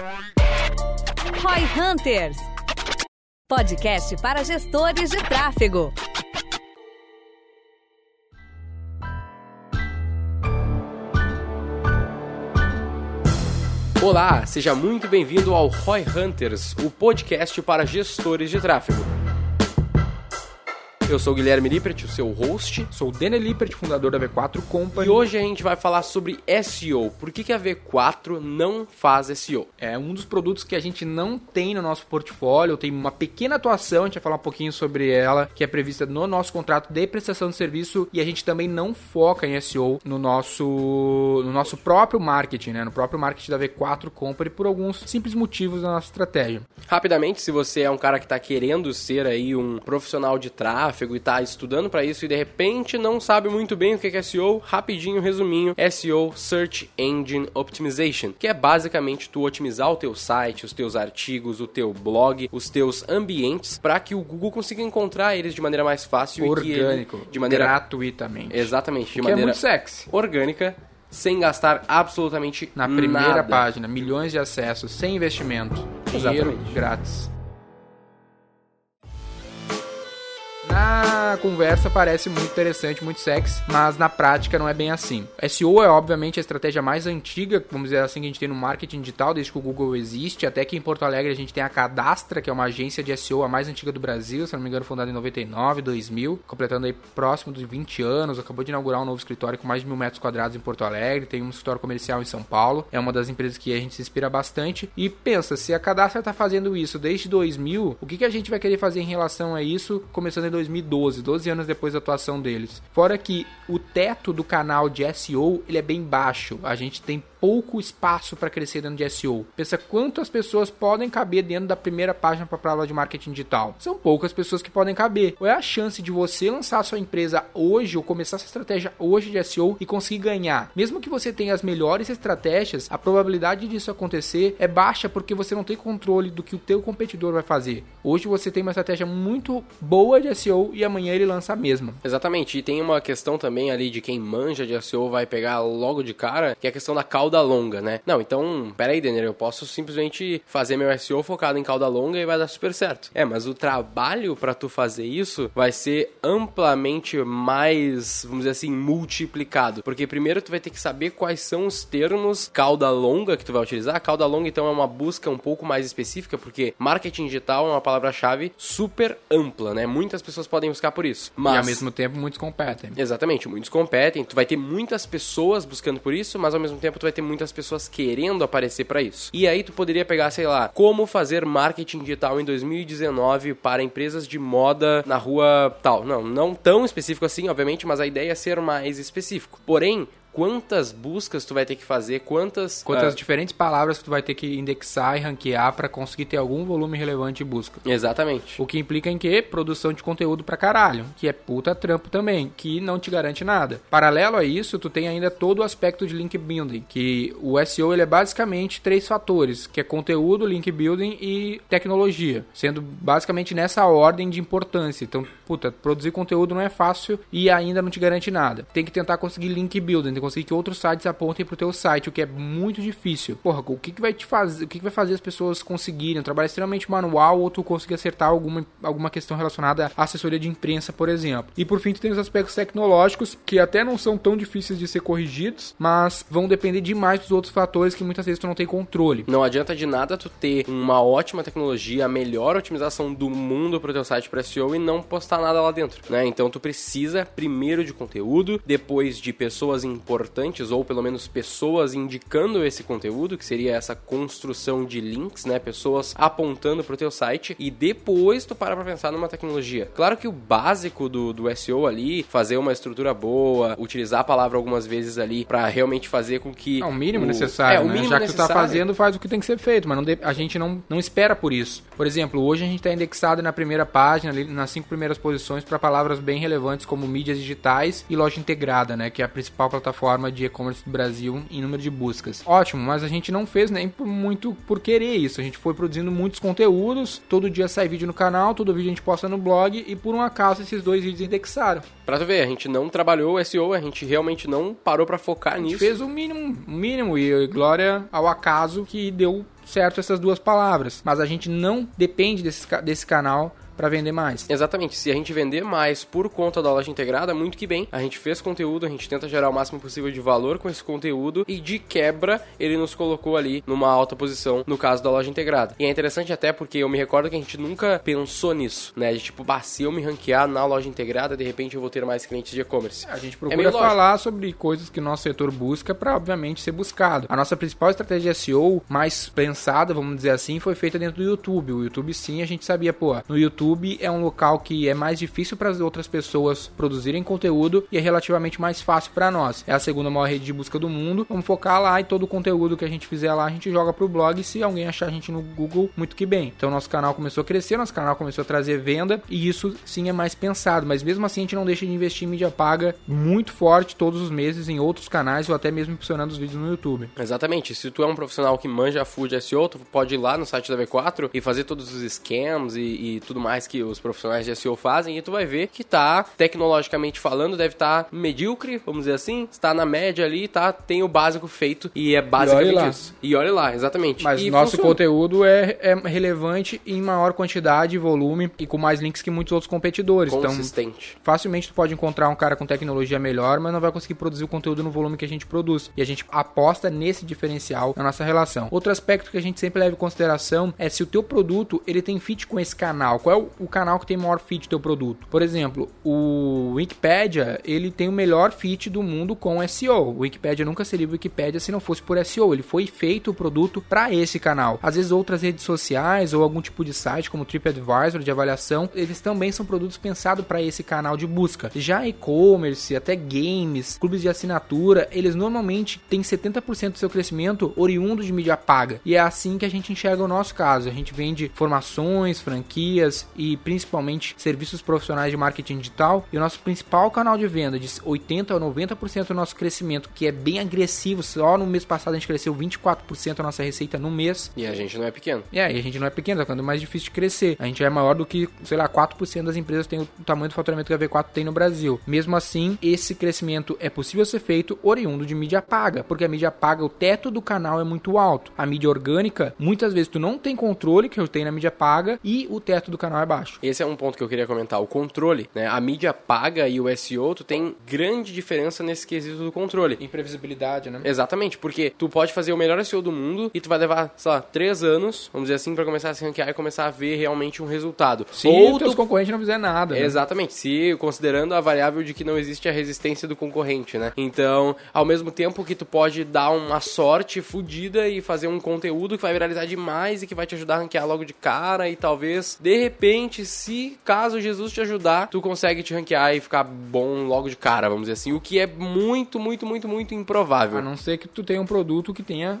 Roy Hunters. Podcast para gestores de tráfego. Olá, seja muito bem-vindo ao Roy Hunters, o podcast para gestores de tráfego. Eu sou o Guilherme Lippert, o seu host. Sou o Daniel Lippert, fundador da V4 Company. E hoje a gente vai falar sobre SEO. Por que, que a V4 não faz SEO? É um dos produtos que a gente não tem no nosso portfólio, tem uma pequena atuação, a gente vai falar um pouquinho sobre ela, que é prevista no nosso contrato de prestação de serviço e a gente também não foca em SEO no nosso, no nosso próprio marketing, né? no próprio marketing da V4 Company, por alguns simples motivos da nossa estratégia. Rapidamente, se você é um cara que está querendo ser aí um profissional de tráfego, tráfego e está estudando para isso e de repente não sabe muito bem o que é SEO, rapidinho, resuminho, SEO Search Engine Optimization, que é basicamente tu otimizar o teu site, os teus artigos, o teu blog, os teus ambientes para que o Google consiga encontrar eles de maneira mais fácil orgânico, e de maneira gratuitamente. Exatamente, de que maneira é muito sexy. orgânica sem gastar absolutamente na primeira nada. página, milhões de acessos, sem investimento, dinheiro Exatamente. grátis. Nah. Na conversa parece muito interessante, muito sexy, mas na prática não é bem assim. SEO é obviamente a estratégia mais antiga, vamos dizer assim, que a gente tem no marketing digital desde que o Google existe, até que em Porto Alegre a gente tem a Cadastra, que é uma agência de SEO a mais antiga do Brasil, se não me engano, fundada em 99, 2000, completando aí próximo dos 20 anos, acabou de inaugurar um novo escritório com mais de mil metros quadrados em Porto Alegre, tem um escritório comercial em São Paulo, é uma das empresas que a gente se inspira bastante. E pensa, se a Cadastra está fazendo isso desde 2000, o que, que a gente vai querer fazer em relação a isso, começando em 2012, 12 anos depois da atuação deles? Fora que o teto do canal de SEO ele é bem baixo, a gente tem pouco espaço para crescer dentro de SEO. Pensa quantas pessoas podem caber dentro da primeira página para palavra de marketing digital. São poucas pessoas que podem caber. Qual é a chance de você lançar a sua empresa hoje ou começar essa estratégia hoje de SEO e conseguir ganhar? Mesmo que você tenha as melhores estratégias, a probabilidade disso acontecer é baixa porque você não tem controle do que o teu competidor vai fazer. Hoje você tem uma estratégia muito boa de SEO e amanhã ele lança a mesma. Exatamente, e tem uma questão também ali de quem manja de SEO vai pegar logo de cara, que é a questão da cauda longa, né? Não, então, pera aí, Denner, eu posso simplesmente fazer meu SEO focado em cauda longa e vai dar super certo. É, mas o trabalho para tu fazer isso vai ser amplamente mais, vamos dizer assim, multiplicado, porque primeiro tu vai ter que saber quais são os termos cauda longa que tu vai utilizar. A cauda longa então é uma busca um pouco mais específica, porque marketing digital é uma palavra-chave super ampla, né? Muitas pessoas podem buscar por isso. Mas E ao mesmo tempo muitos competem. Exatamente, muitos competem, tu vai ter muitas pessoas buscando por isso, mas ao mesmo tempo tu vai ter muitas pessoas querendo aparecer para isso. E aí tu poderia pegar, sei lá, como fazer marketing digital em 2019 para empresas de moda na rua tal. Não, não tão específico assim, obviamente, mas a ideia é ser mais específico. Porém, quantas buscas tu vai ter que fazer, quantas Quantas ah, diferentes palavras que tu vai ter que indexar e ranquear para conseguir ter algum volume relevante de busca. Exatamente. O que implica em que? Produção de conteúdo pra caralho, que é puta trampo também, que não te garante nada. Paralelo a isso, tu tem ainda todo o aspecto de link building, que o SEO ele é basicamente três fatores, que é conteúdo, link building e tecnologia, sendo basicamente nessa ordem de importância. Então, puta, produzir conteúdo não é fácil e ainda não te garante nada. Tem que tentar conseguir link building, conseguir que outros sites apontem pro teu site, o que é muito difícil. Porra, o que, que vai te fazer, o que, que vai fazer as pessoas conseguirem? Um trabalho extremamente manual ou tu conseguir acertar alguma, alguma questão relacionada à assessoria de imprensa, por exemplo. E por fim, tu tem os aspectos tecnológicos, que até não são tão difíceis de ser corrigidos, mas vão depender demais dos outros fatores que muitas vezes tu não tem controle. Não adianta de nada tu ter uma ótima tecnologia, a melhor otimização do mundo pro teu site para SEO e não postar nada lá dentro, né? Então tu precisa primeiro de conteúdo, depois de pessoas importantes ou pelo menos pessoas indicando esse conteúdo, que seria essa construção de links, né? Pessoas apontando pro teu site e depois tu para pra pensar numa tecnologia. Claro que o básico do, do SEO ali, fazer uma estrutura boa, utilizar a palavra algumas vezes ali para realmente fazer com que É o mínimo o- necessário, é, o né? mínimo Já que tu tá necessário. fazendo, faz o que tem que ser feito, mas não de- a gente não, não espera por isso. Por exemplo, hoje a gente está indexado na primeira página, ali, nas cinco primeiras posições, para palavras bem relevantes como mídias digitais e loja integrada, né? Que é a principal plataforma plataforma de e-commerce do Brasil em número de buscas. Ótimo, mas a gente não fez nem por muito por querer isso. A gente foi produzindo muitos conteúdos, todo dia sai vídeo no canal, todo vídeo a gente posta no blog e por um acaso esses dois vídeos indexaram. Pra tu ver, a gente não trabalhou o SEO, a gente realmente não parou para focar a gente nisso. fez o mínimo, o mínimo e glória ao acaso que deu certo essas duas palavras. Mas a gente não depende desse, desse canal para vender mais. Exatamente. Se a gente vender mais por conta da loja integrada, muito que bem. A gente fez conteúdo, a gente tenta gerar o máximo possível de valor com esse conteúdo e de quebra ele nos colocou ali numa alta posição no caso da loja integrada. E é interessante até porque eu me recordo que a gente nunca pensou nisso, né? De tipo, bah, se eu me ranquear na loja integrada, de repente eu vou ter mais clientes de e-commerce. A gente procura é falar sobre coisas que o nosso setor busca para obviamente ser buscado. A nossa principal estratégia SEO mais pensada, vamos dizer assim, foi feita dentro do YouTube. O YouTube sim, a gente sabia, pô, no YouTube YouTube é um local que é mais difícil para as outras pessoas produzirem conteúdo e é relativamente mais fácil para nós. É a segunda maior rede de busca do mundo. Vamos focar lá e todo o conteúdo que a gente fizer lá a gente joga pro blog. Se alguém achar a gente no Google, muito que bem. Então nosso canal começou a crescer, nosso canal começou a trazer venda e isso sim é mais pensado. Mas mesmo assim a gente não deixa de investir em mídia paga muito forte todos os meses em outros canais ou até mesmo impulsionando os vídeos no YouTube. Exatamente. Se tu é um profissional que manja food SEO, tu pode ir lá no site da V4 e fazer todos os scams e, e tudo mais mais que os profissionais de SEO fazem e tu vai ver que tá, tecnologicamente falando, deve estar tá medíocre, vamos dizer assim, está na média ali, tá, tem o básico feito e é basicamente e isso. E olha lá, exatamente. Mas e nosso funciona. conteúdo é, é relevante em maior quantidade, volume e com mais links que muitos outros competidores. Então, Consistente. Então, facilmente tu pode encontrar um cara com tecnologia melhor, mas não vai conseguir produzir o conteúdo no volume que a gente produz. E a gente aposta nesse diferencial na nossa relação. Outro aspecto que a gente sempre leva em consideração é se o teu produto ele tem fit com esse canal. Qual é o canal que tem maior fit do teu produto. Por exemplo, o Wikipedia, ele tem o melhor fit do mundo com SEO. O Wikipedia nunca seria o Wikipedia se não fosse por SEO. Ele foi feito o produto para esse canal. Às vezes outras redes sociais ou algum tipo de site como TripAdvisor de avaliação, eles também são produtos pensados para esse canal de busca. Já e-commerce, até games, clubes de assinatura, eles normalmente têm 70% do seu crescimento oriundo de mídia paga. E é assim que a gente enxerga o nosso caso. A gente vende formações, franquias e principalmente serviços profissionais de marketing digital. E o nosso principal canal de venda, de 80% a 90% do nosso crescimento, que é bem agressivo, só no mês passado a gente cresceu 24% a nossa receita no mês. E a gente não é pequeno. É, e a gente não é pequeno, tá ficando mais difícil de crescer. A gente é maior do que, sei lá, 4% das empresas têm o tamanho do faturamento que a V4 tem no Brasil. Mesmo assim, esse crescimento é possível ser feito oriundo de mídia paga, porque a mídia paga, o teto do canal é muito alto. A mídia orgânica, muitas vezes tu não tem controle que eu tenho na mídia paga e o teto do canal baixo baixo. Esse é um ponto que eu queria comentar, o controle, né? A mídia paga e o SEO, tu tem grande diferença nesse quesito do controle. Imprevisibilidade, né? Exatamente, porque tu pode fazer o melhor SEO do mundo e tu vai levar, sei lá, três anos, vamos dizer assim, para começar a se ranquear e começar a ver realmente um resultado. Se Ou teus tu... concorrentes não fizer nada. Né? Exatamente, se considerando a variável de que não existe a resistência do concorrente, né? Então, ao mesmo tempo que tu pode dar uma sorte fodida e fazer um conteúdo que vai viralizar demais e que vai te ajudar a ranquear logo de cara e talvez, de repente, realmente, se caso Jesus te ajudar, tu consegue te ranquear e ficar bom logo de cara, vamos dizer assim. O que é muito, muito, muito, muito improvável. A não ser que tu tenha um produto que tenha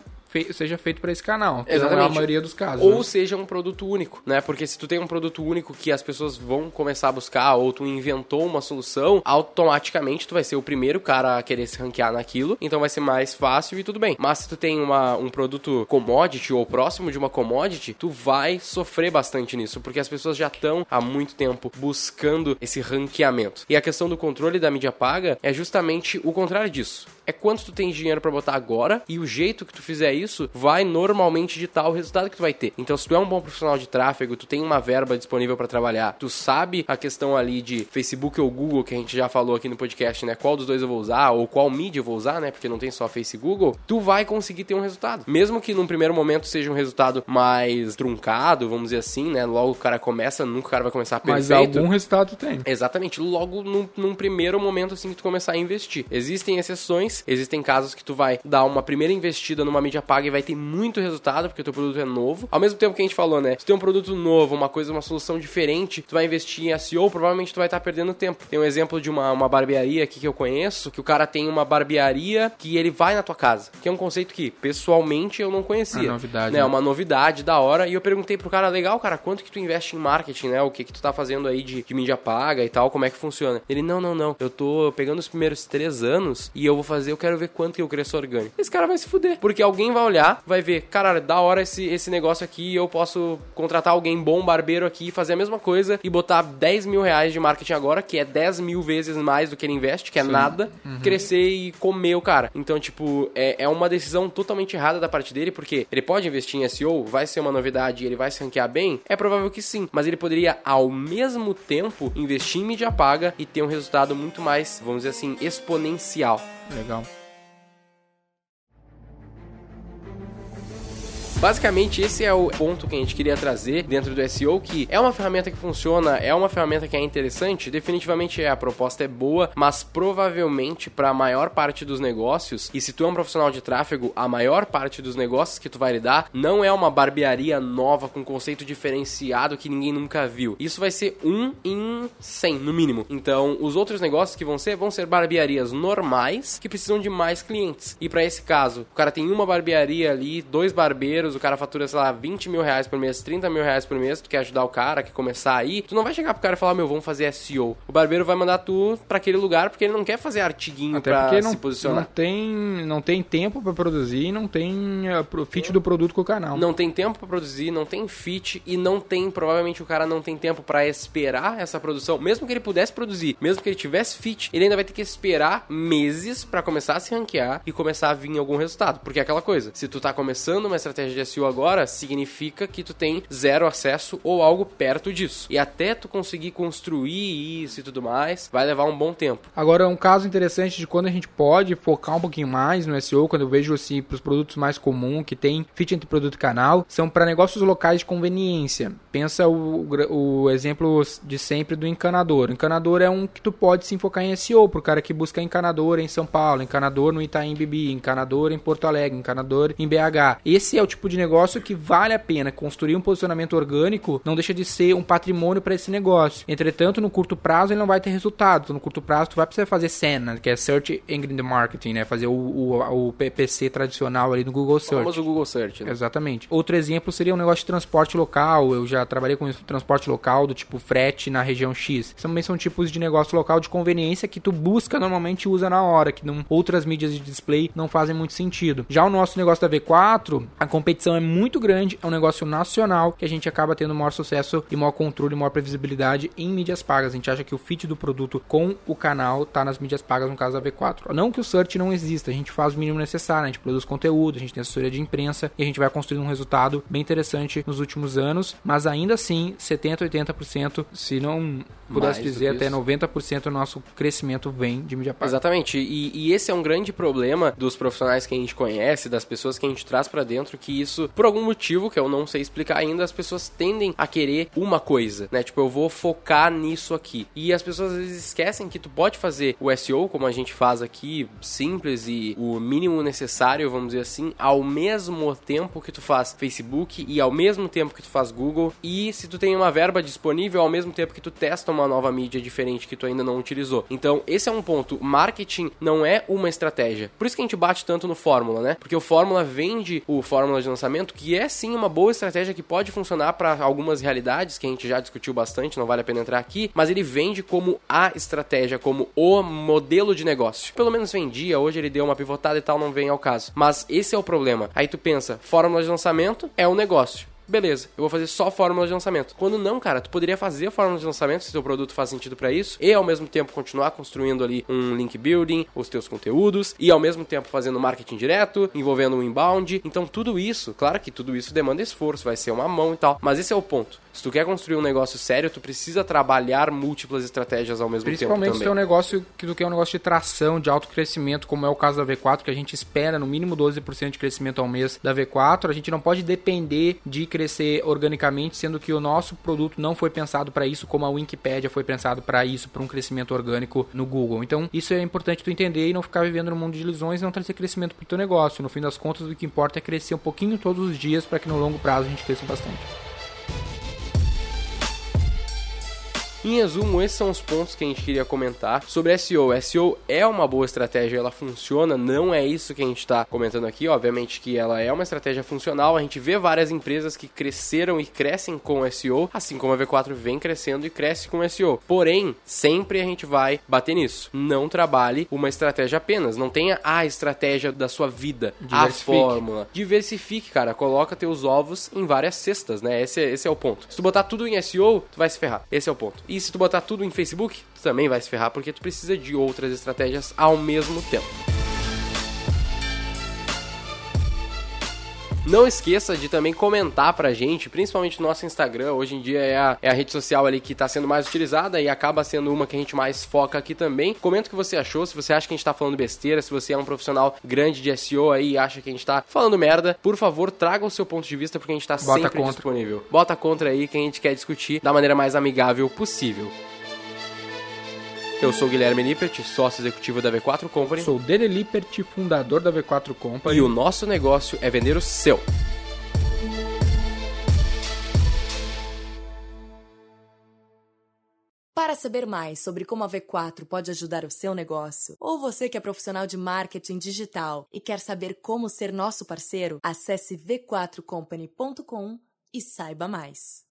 seja feito para esse canal. Exatamente. Não é a maioria dos casos. Ou né? seja um produto único, né? Porque se tu tem um produto único que as pessoas vão começar a buscar, ou tu inventou uma solução, automaticamente tu vai ser o primeiro cara a querer se ranquear naquilo, então vai ser mais fácil e tudo bem. Mas se tu tem uma, um produto commodity ou próximo de uma commodity, tu vai sofrer bastante nisso, porque as pessoas já estão há muito tempo buscando esse ranqueamento. E a questão do controle da mídia paga é justamente o contrário disso é quanto tu tem dinheiro para botar agora e o jeito que tu fizer isso vai normalmente ditar o resultado que tu vai ter. Então, se tu é um bom profissional de tráfego, tu tem uma verba disponível para trabalhar, tu sabe a questão ali de Facebook ou Google, que a gente já falou aqui no podcast, né? Qual dos dois eu vou usar ou qual mídia eu vou usar, né? Porque não tem só Face e Google, tu vai conseguir ter um resultado. Mesmo que num primeiro momento seja um resultado mais truncado, vamos dizer assim, né? Logo o cara começa, nunca o cara vai começar perfeito. Mas algum resultado tem. Exatamente. Logo num, num primeiro momento assim que tu começar a investir. Existem exceções existem casos que tu vai dar uma primeira investida numa mídia paga e vai ter muito resultado, porque o teu produto é novo. Ao mesmo tempo que a gente falou, né? Se tem um produto novo, uma coisa, uma solução diferente, tu vai investir em SEO, provavelmente tu vai estar perdendo tempo. Tem um exemplo de uma, uma barbearia aqui que eu conheço, que o cara tem uma barbearia que ele vai na tua casa, que é um conceito que, pessoalmente, eu não conhecia. Uma novidade. Né? né? Uma novidade da hora. E eu perguntei pro cara, legal, cara, quanto que tu investe em marketing, né? O que que tu tá fazendo aí de, de mídia paga e tal, como é que funciona? Ele, não, não, não. Eu tô pegando os primeiros três anos e eu vou fazer fazer, eu quero ver quanto que eu cresço orgânico. Esse cara vai se fuder. Porque alguém vai olhar, vai ver, caralho, da hora esse, esse negócio aqui, eu posso contratar alguém bom, barbeiro aqui, fazer a mesma coisa e botar 10 mil reais de marketing agora, que é 10 mil vezes mais do que ele investe, que é Sim. nada, uhum. crescer e comer o cara. Então, tipo, é, é uma decisão totalmente errada da parte dele, porque ele pode investir em SEO, vai ser uma novidade e ele vai se ranquear bem? É provável que sim, mas ele poderia, ao mesmo tempo, investir em mídia paga e ter um resultado muito mais, vamos dizer assim, exponencial. Legal. legal. Basicamente, esse é o ponto que a gente queria trazer dentro do SEO, que é uma ferramenta que funciona, é uma ferramenta que é interessante, definitivamente é, a proposta é boa, mas provavelmente para a maior parte dos negócios, e se tu é um profissional de tráfego, a maior parte dos negócios que tu vai lidar não é uma barbearia nova com conceito diferenciado que ninguém nunca viu. Isso vai ser um em 100, no mínimo. Então, os outros negócios que vão ser, vão ser barbearias normais que precisam de mais clientes. E para esse caso, o cara tem uma barbearia ali, dois barbeiros, o cara fatura, sei lá, 20 mil reais por mês, 30 mil reais por mês, tu quer ajudar o cara, quer começar aí, tu não vai chegar pro cara e falar, meu, vamos fazer SEO. O barbeiro vai mandar tu para aquele lugar porque ele não quer fazer artiguinho Até pra não, se posicionar. Não tem, não tem tempo para produzir, não tem uh, fit do produto com o canal. Não tem tempo para produzir, não tem fit e não tem, provavelmente o cara não tem tempo para esperar essa produção. Mesmo que ele pudesse produzir, mesmo que ele tivesse fit, ele ainda vai ter que esperar meses para começar a se ranquear e começar a vir algum resultado. Porque é aquela coisa, se tu tá começando uma estratégia de SEO agora, significa que tu tem zero acesso ou algo perto disso. E até tu conseguir construir isso e tudo mais, vai levar um bom tempo. Agora, um caso interessante de quando a gente pode focar um pouquinho mais no SEO, quando eu vejo assim, para os produtos mais comuns, que tem fit entre produto e canal, são para negócios locais de conveniência. Pensa o, o exemplo de sempre do encanador. O encanador é um que tu pode se focar em SEO, pro cara que busca encanador em São Paulo, encanador no Itaim Bibi, encanador em Porto Alegre, encanador em BH. Esse é o tipo de negócio que vale a pena construir um posicionamento orgânico, não deixa de ser um patrimônio para esse negócio. Entretanto, no curto prazo ele não vai ter resultado. Então, no curto prazo tu vai precisar fazer SENA, que é Search Engine Marketing, né? Fazer o, o, o PPC tradicional ali no Google Search. Vamos o Google Search, né? Exatamente. Outro exemplo seria um negócio de transporte local. Eu já trabalhei com transporte local do tipo frete na região X. Também são tipos de negócio local de conveniência que tu busca normalmente usa na hora, que não, outras mídias de display não fazem muito sentido. Já o nosso negócio da V4, a competição competição é muito grande, é um negócio nacional que a gente acaba tendo maior sucesso e maior controle, maior previsibilidade em mídias pagas. A gente acha que o fit do produto com o canal tá nas mídias pagas, no caso da V4. Não que o search não exista, a gente faz o mínimo necessário, a gente produz conteúdo, a gente tem assessoria de imprensa e a gente vai construindo um resultado bem interessante nos últimos anos, mas ainda assim, 70, 80%, se não pudesse dizer até 90% do nosso crescimento vem de mídia paga. Exatamente. E, e, esse é um grande problema dos profissionais que a gente conhece, das pessoas que a gente traz para dentro, que isso, por algum motivo que eu não sei explicar ainda, as pessoas tendem a querer uma coisa, né? Tipo, eu vou focar nisso aqui. E as pessoas às vezes esquecem que tu pode fazer o SEO, como a gente faz aqui, simples e o mínimo necessário, vamos dizer assim, ao mesmo tempo que tu faz Facebook e ao mesmo tempo que tu faz Google. E se tu tem uma verba disponível, ao mesmo tempo que tu testa uma nova mídia diferente que tu ainda não utilizou. Então, esse é um ponto. Marketing não é uma estratégia. Por isso que a gente bate tanto no Fórmula, né? Porque o Fórmula vende o Fórmula de lançamento, que é sim uma boa estratégia que pode funcionar para algumas realidades que a gente já discutiu bastante, não vale a pena entrar aqui, mas ele vende como a estratégia, como o modelo de negócio. Pelo menos vendia, hoje ele deu uma pivotada e tal, não vem ao caso. Mas esse é o problema. Aí tu pensa, fórmula de lançamento é um negócio beleza, eu vou fazer só fórmula de lançamento. Quando não, cara, tu poderia fazer a fórmula de lançamento se teu produto faz sentido para isso e ao mesmo tempo continuar construindo ali um link building, os teus conteúdos e ao mesmo tempo fazendo marketing direto, envolvendo um inbound. Então tudo isso, claro que tudo isso demanda esforço, vai ser uma mão e tal, mas esse é o ponto. Se tu quer construir um negócio sério, tu precisa trabalhar múltiplas estratégias ao mesmo tempo Principalmente se tu é um negócio que tu quer um negócio de tração, de alto crescimento, como é o caso da V4, que a gente espera no mínimo 12% de crescimento ao mês da V4, a gente não pode depender de crescer organicamente, sendo que o nosso produto não foi pensado para isso, como a Wikipedia foi pensado para isso, para um crescimento orgânico no Google. Então, isso é importante tu entender e não ficar vivendo no mundo de ilusões e não trazer crescimento para o teu negócio. No fim das contas, o que importa é crescer um pouquinho todos os dias para que no longo prazo a gente cresça bastante. Em resumo, esses são os pontos que a gente queria comentar sobre SEO. SEO é uma boa estratégia, ela funciona, não é isso que a gente está comentando aqui. Obviamente que ela é uma estratégia funcional. A gente vê várias empresas que cresceram e crescem com SEO, assim como a V4 vem crescendo e cresce com SEO. Porém, sempre a gente vai bater nisso. Não trabalhe uma estratégia apenas. Não tenha a estratégia da sua vida, a fórmula. Diversifique, cara. Coloca teus ovos em várias cestas, né? Esse é, esse é o ponto. Se tu botar tudo em SEO, tu vai se ferrar. Esse é o ponto. E se tu botar tudo em Facebook, tu também vai se ferrar porque tu precisa de outras estratégias ao mesmo tempo. Não esqueça de também comentar pra gente, principalmente no nosso Instagram. Hoje em dia é a, é a rede social ali que tá sendo mais utilizada e acaba sendo uma que a gente mais foca aqui também. Comenta o que você achou, se você acha que a gente tá falando besteira, se você é um profissional grande de SEO aí e acha que a gente tá falando merda, por favor, traga o seu ponto de vista porque a gente tá Bota sempre contra. disponível. Bota contra aí que a gente quer discutir da maneira mais amigável possível. Eu sou o Guilherme Lippert, sócio executivo da V4 Company. Sou o Dele Lippert, fundador da V4 Company. E o nosso negócio é vender o seu. Para saber mais sobre como a V4 pode ajudar o seu negócio, ou você que é profissional de marketing digital e quer saber como ser nosso parceiro, acesse v4company.com e saiba mais.